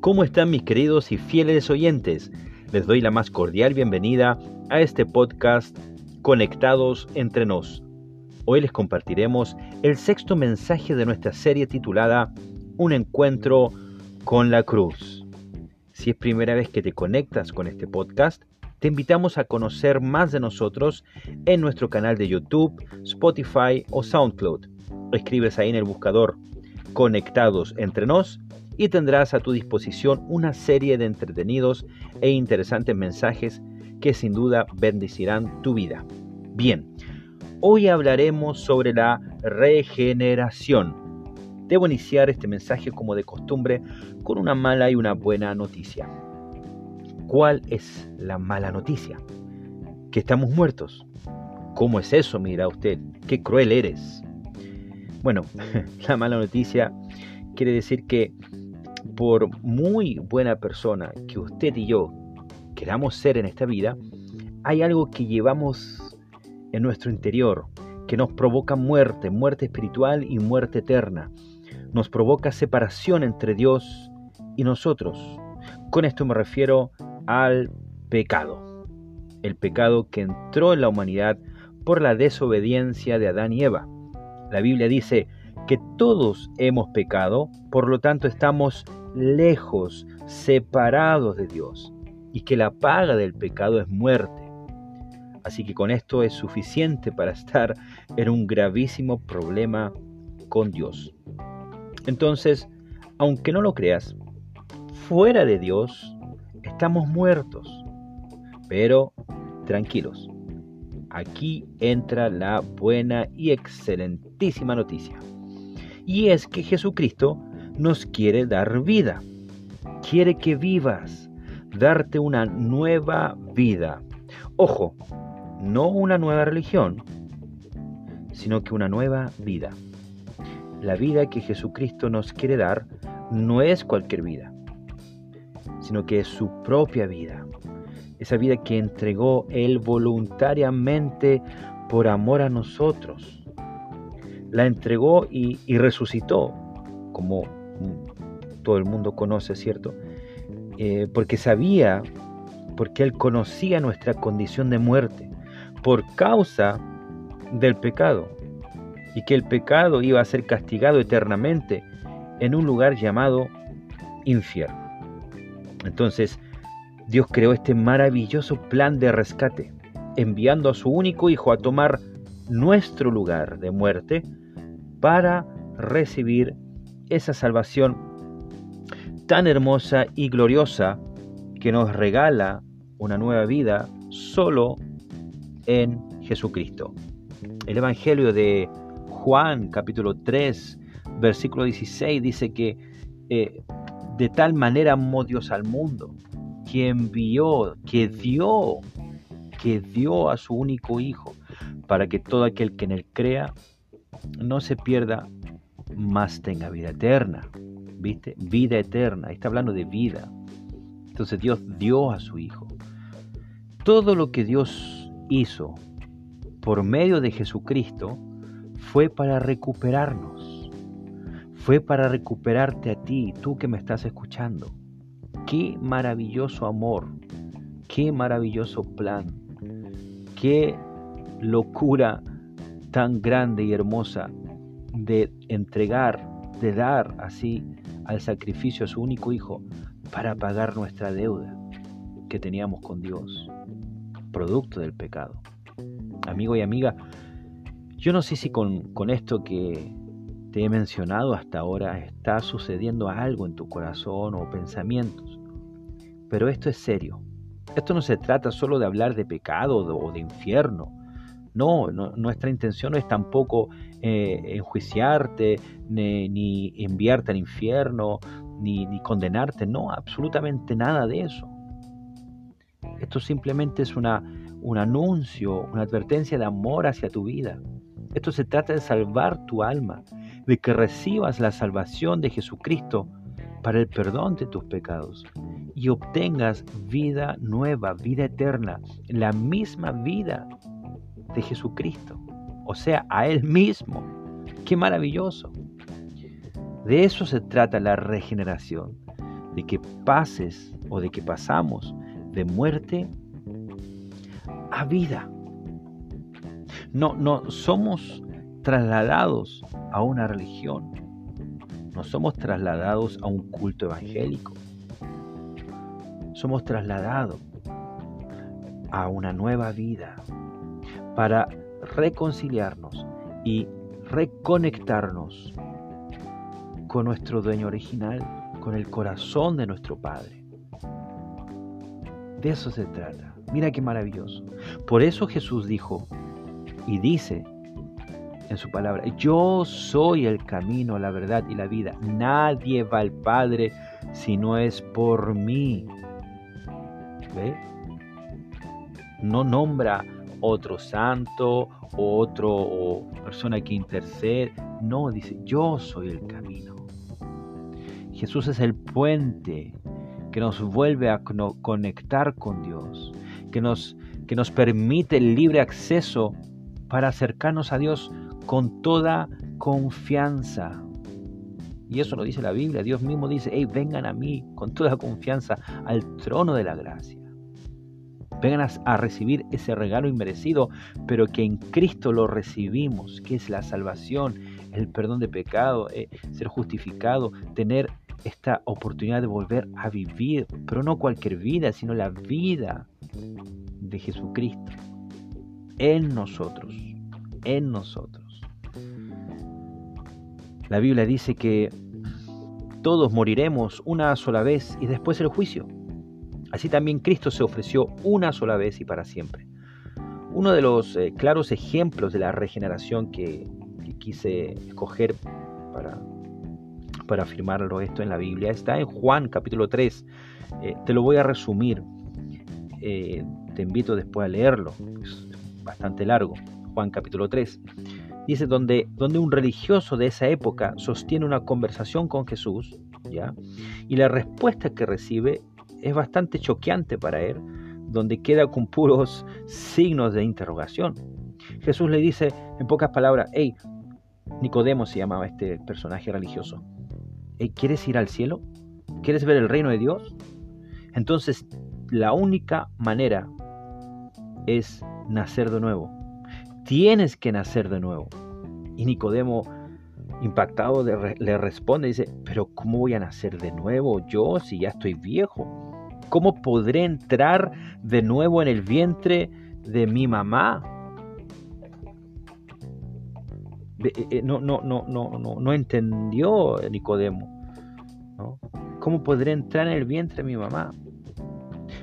¿Cómo están mis queridos y fieles oyentes? Les doy la más cordial bienvenida a este podcast Conectados entre nos. Hoy les compartiremos el sexto mensaje de nuestra serie titulada Un encuentro con la cruz. Si es primera vez que te conectas con este podcast, te invitamos a conocer más de nosotros en nuestro canal de YouTube, Spotify o SoundCloud. Escribes ahí en el buscador Conectados entre nos y tendrás a tu disposición una serie de entretenidos e interesantes mensajes que sin duda bendecirán tu vida. Bien, hoy hablaremos sobre la regeneración. Debo iniciar este mensaje como de costumbre con una mala y una buena noticia. ¿Cuál es la mala noticia? Que estamos muertos. ¿Cómo es eso? Mira usted, qué cruel eres. Bueno, la mala noticia quiere decir que por muy buena persona que usted y yo queramos ser en esta vida, hay algo que llevamos en nuestro interior que nos provoca muerte, muerte espiritual y muerte eterna. Nos provoca separación entre Dios y nosotros. Con esto me refiero al pecado. El pecado que entró en la humanidad por la desobediencia de Adán y Eva. La Biblia dice que todos hemos pecado, por lo tanto estamos lejos, separados de Dios, y que la paga del pecado es muerte. Así que con esto es suficiente para estar en un gravísimo problema con Dios. Entonces, aunque no lo creas, fuera de Dios estamos muertos. Pero tranquilos, aquí entra la buena y excelentísima noticia. Y es que Jesucristo nos quiere dar vida. Quiere que vivas, darte una nueva vida. Ojo, no una nueva religión, sino que una nueva vida. La vida que Jesucristo nos quiere dar no es cualquier vida, sino que es su propia vida. Esa vida que entregó Él voluntariamente por amor a nosotros. La entregó y, resucitó, como todo el mundo conoce, ¿cierto? Eh, porque sabía, porque Él conocía nuestra condición de muerte por causa del pecado y que el pecado iba a ser castigado eternamente en un lugar llamado infierno. Entonces, Dios creó este maravilloso plan de rescate, enviando a su único Hijo a tomar nuestro lugar de muerte para recibir esa salvación tan hermosa y gloriosa que nos regala una nueva vida solo en Jesucristo. El Evangelio de Juan capítulo 3 versículo 16 dice que eh, de tal manera amó Dios al mundo que envió, que dio, que dio a su único Hijo para que todo aquel que en él crea no se pierda, más tenga vida eterna. ¿Viste? Vida eterna. Está hablando de vida. Entonces Dios dio a su Hijo. Todo lo que Dios hizo por medio de Jesucristo fue para recuperarnos. Fue para recuperarte a ti, tú que me estás escuchando. Qué maravilloso amor, qué maravilloso plan, qué locura tan grande y hermosa de entregar, de dar así al sacrificio a su único Hijo para pagar nuestra deuda que teníamos con Dios, producto del pecado. Amigo y amiga, yo no sé si con, con esto que te he mencionado hasta ahora está sucediendo algo en tu corazón o pensamientos, pero esto es serio. Esto no se trata solo de hablar de pecado o de infierno, no, nuestra intención no es tampoco eh, enjuiciarte, ni, enviarte al infierno, ni, ni condenarte, no, absolutamente nada de eso. Esto simplemente es una, un anuncio, una advertencia de amor hacia tu vida. Esto se trata de salvar tu alma, de que recibas la salvación de Jesucristo para el perdón de tus pecados y obtengas vida nueva, vida eterna, la misma vida de Jesucristo, o sea, a Él mismo. ¡Qué maravilloso! De eso se trata la regeneración, de que pases o de que pasamos de muerte a vida. No, no somos trasladados a una religión. No somos trasladados a un culto evangélico. Somos trasladados a una nueva vida para reconciliarnos y reconectarnos con nuestro dueño original, con el corazón de nuestro Padre. De eso se trata. Mira qué maravilloso. Por eso Jesús dijo y dice en su palabra, yo soy el camino, la verdad y la vida. Nadie va al Padre si no es por mí. ¿Ve? No nombra otro santo o otro persona que intercede. No, dice, yo soy el camino. Jesús es el puente que nos vuelve a conectar con Dios, que nos, que nos permite el libre acceso para acercarnos a Dios con toda confianza. Y eso lo dice la Biblia. Dios mismo dice, hey, vengan a mí con toda confianza al trono de la gracia. Vengan a, recibir ese regalo inmerecido, pero que en Cristo lo recibimos, que es la salvación, el perdón de pecado, eh, ser justificado, tener esta oportunidad de volver a vivir, pero no cualquier vida, sino la vida de Jesucristo en nosotros, en nosotros. La Biblia dice que todos moriremos una sola vez y después el juicio. Así también Cristo se ofreció una sola vez y para siempre. Uno de los eh, claros ejemplos de la regeneración que, quise escoger para, para afirmarlo esto en la Biblia está en Juan capítulo 3. Eh, te lo voy a resumir. Eh, te invito después a leerlo. Es bastante largo. Juan capítulo 3. Dice donde, donde un religioso de esa época sostiene una conversación con Jesús, ¿ya? Y la respuesta que recibe es bastante choqueante para él, donde queda con puros signos de interrogación. Jesús le dice en pocas palabras, hey, Nicodemo se llamaba este personaje religioso, ¿quieres ir al cielo? ¿Quieres ver el reino de Dios? Entonces, la única manera es nacer de nuevo. Tienes que nacer de nuevo. Y Nicodemo, impactado, le responde, dice, pero ¿cómo voy a nacer de nuevo yo si ya estoy viejo? ¿Cómo podré entrar de nuevo en el vientre de mi mamá? No, no, no, no, no, no entendió Nicodemo. ¿Cómo podré entrar en el vientre de mi mamá?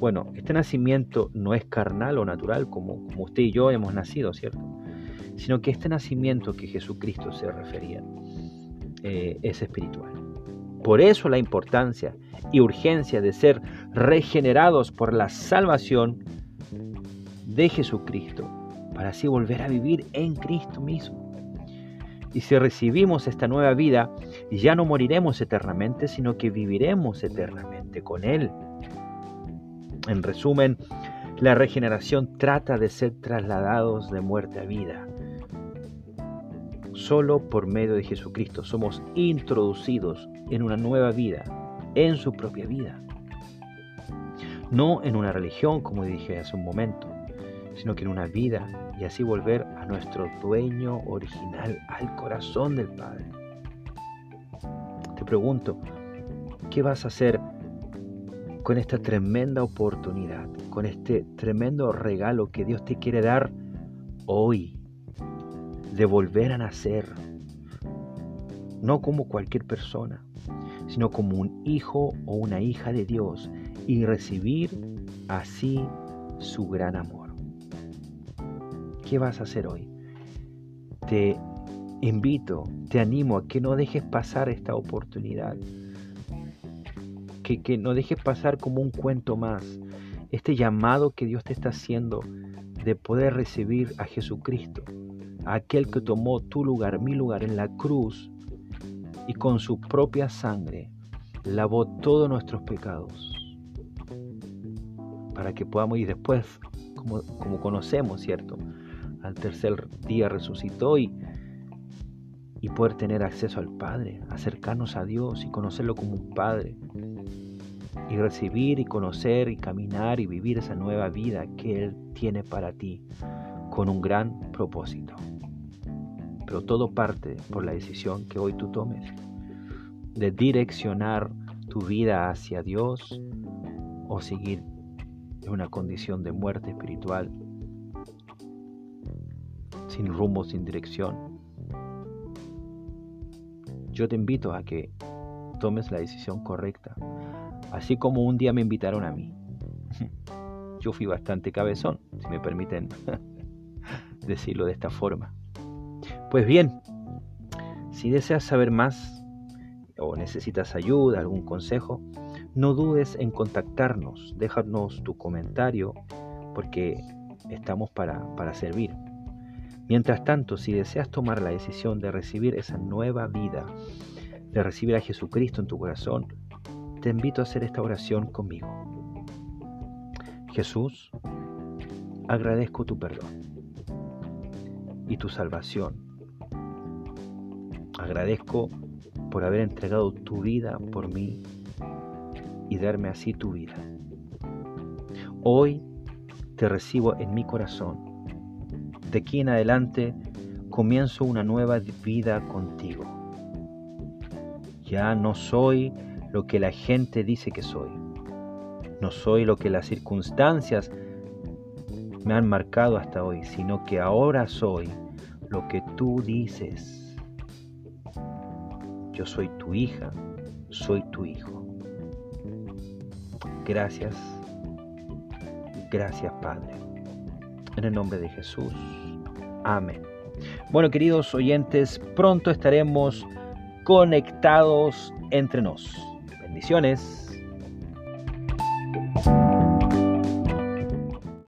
Bueno, este nacimiento no es carnal o natural como, como usted y yo hemos nacido, ¿cierto? Sino que este nacimiento que Jesucristo se refería eh, es espiritual. Por eso la importancia y urgencia de ser regenerados por la salvación de Jesucristo, para así volver a vivir en Cristo mismo. Y si recibimos esta nueva vida, ya no moriremos eternamente, sino que viviremos eternamente con Él. En resumen, la regeneración trata de ser trasladados de muerte a vida. Solo por medio de Jesucristo somos introducidos en una nueva vida en su propia vida. No en una religión, como dije hace un momento, sino que en una vida y así volver a nuestro dueño original, al corazón del Padre. Te pregunto, ¿qué vas a hacer con esta tremenda oportunidad, con este tremendo regalo que Dios te quiere dar hoy, de volver a nacer? No como cualquier persona, sino como un hijo o una hija de Dios y recibir así su gran amor. ¿Qué vas a hacer hoy? Te invito, te animo a que no dejes pasar esta oportunidad, que, que no dejes pasar como un cuento más este llamado que Dios te está haciendo de poder recibir a Jesucristo, aquel que tomó tu lugar, mi lugar en la cruz y con su propia sangre lavó todos nuestros pecados para que podamos ir después, como, como conocemos, ¿cierto? Al tercer día resucitó y, y poder tener acceso al Padre, acercarnos a Dios y conocerlo como un Padre. y recibir y conocer y caminar y vivir esa nueva vida que Él tiene para ti con un gran propósito. Pero todo parte por la decisión que hoy tú tomes de direccionar tu vida hacia Dios o seguir en una condición de muerte espiritual sin rumbo, sin dirección. Yo te invito a que tomes la decisión correcta, así como un día me invitaron a mí. Yo fui bastante cabezón, si me permiten decirlo de esta forma. Pues bien, si deseas saber más o necesitas ayuda, algún consejo, no dudes en contactarnos, déjanos tu comentario porque estamos para, para servir. Mientras tanto, si deseas tomar la decisión de recibir esa nueva vida, de recibir a Jesucristo en tu corazón, te invito a hacer esta oración conmigo. Jesús, agradezco tu perdón y tu salvación. Agradezco por haber entregado tu vida por mí y darme así tu vida. Hoy te recibo en mi corazón de aquí en adelante comienzo una nueva vida contigo. Ya no soy lo que la gente dice que soy. No soy lo que las circunstancias me han marcado hasta hoy, sino que ahora soy lo que tú dices. Yo soy tu hija, soy tu hijo. Gracias, gracias Padre. En el nombre de Jesús. Amén. Bueno, queridos oyentes, pronto estaremos conectados entre nos. Bendiciones.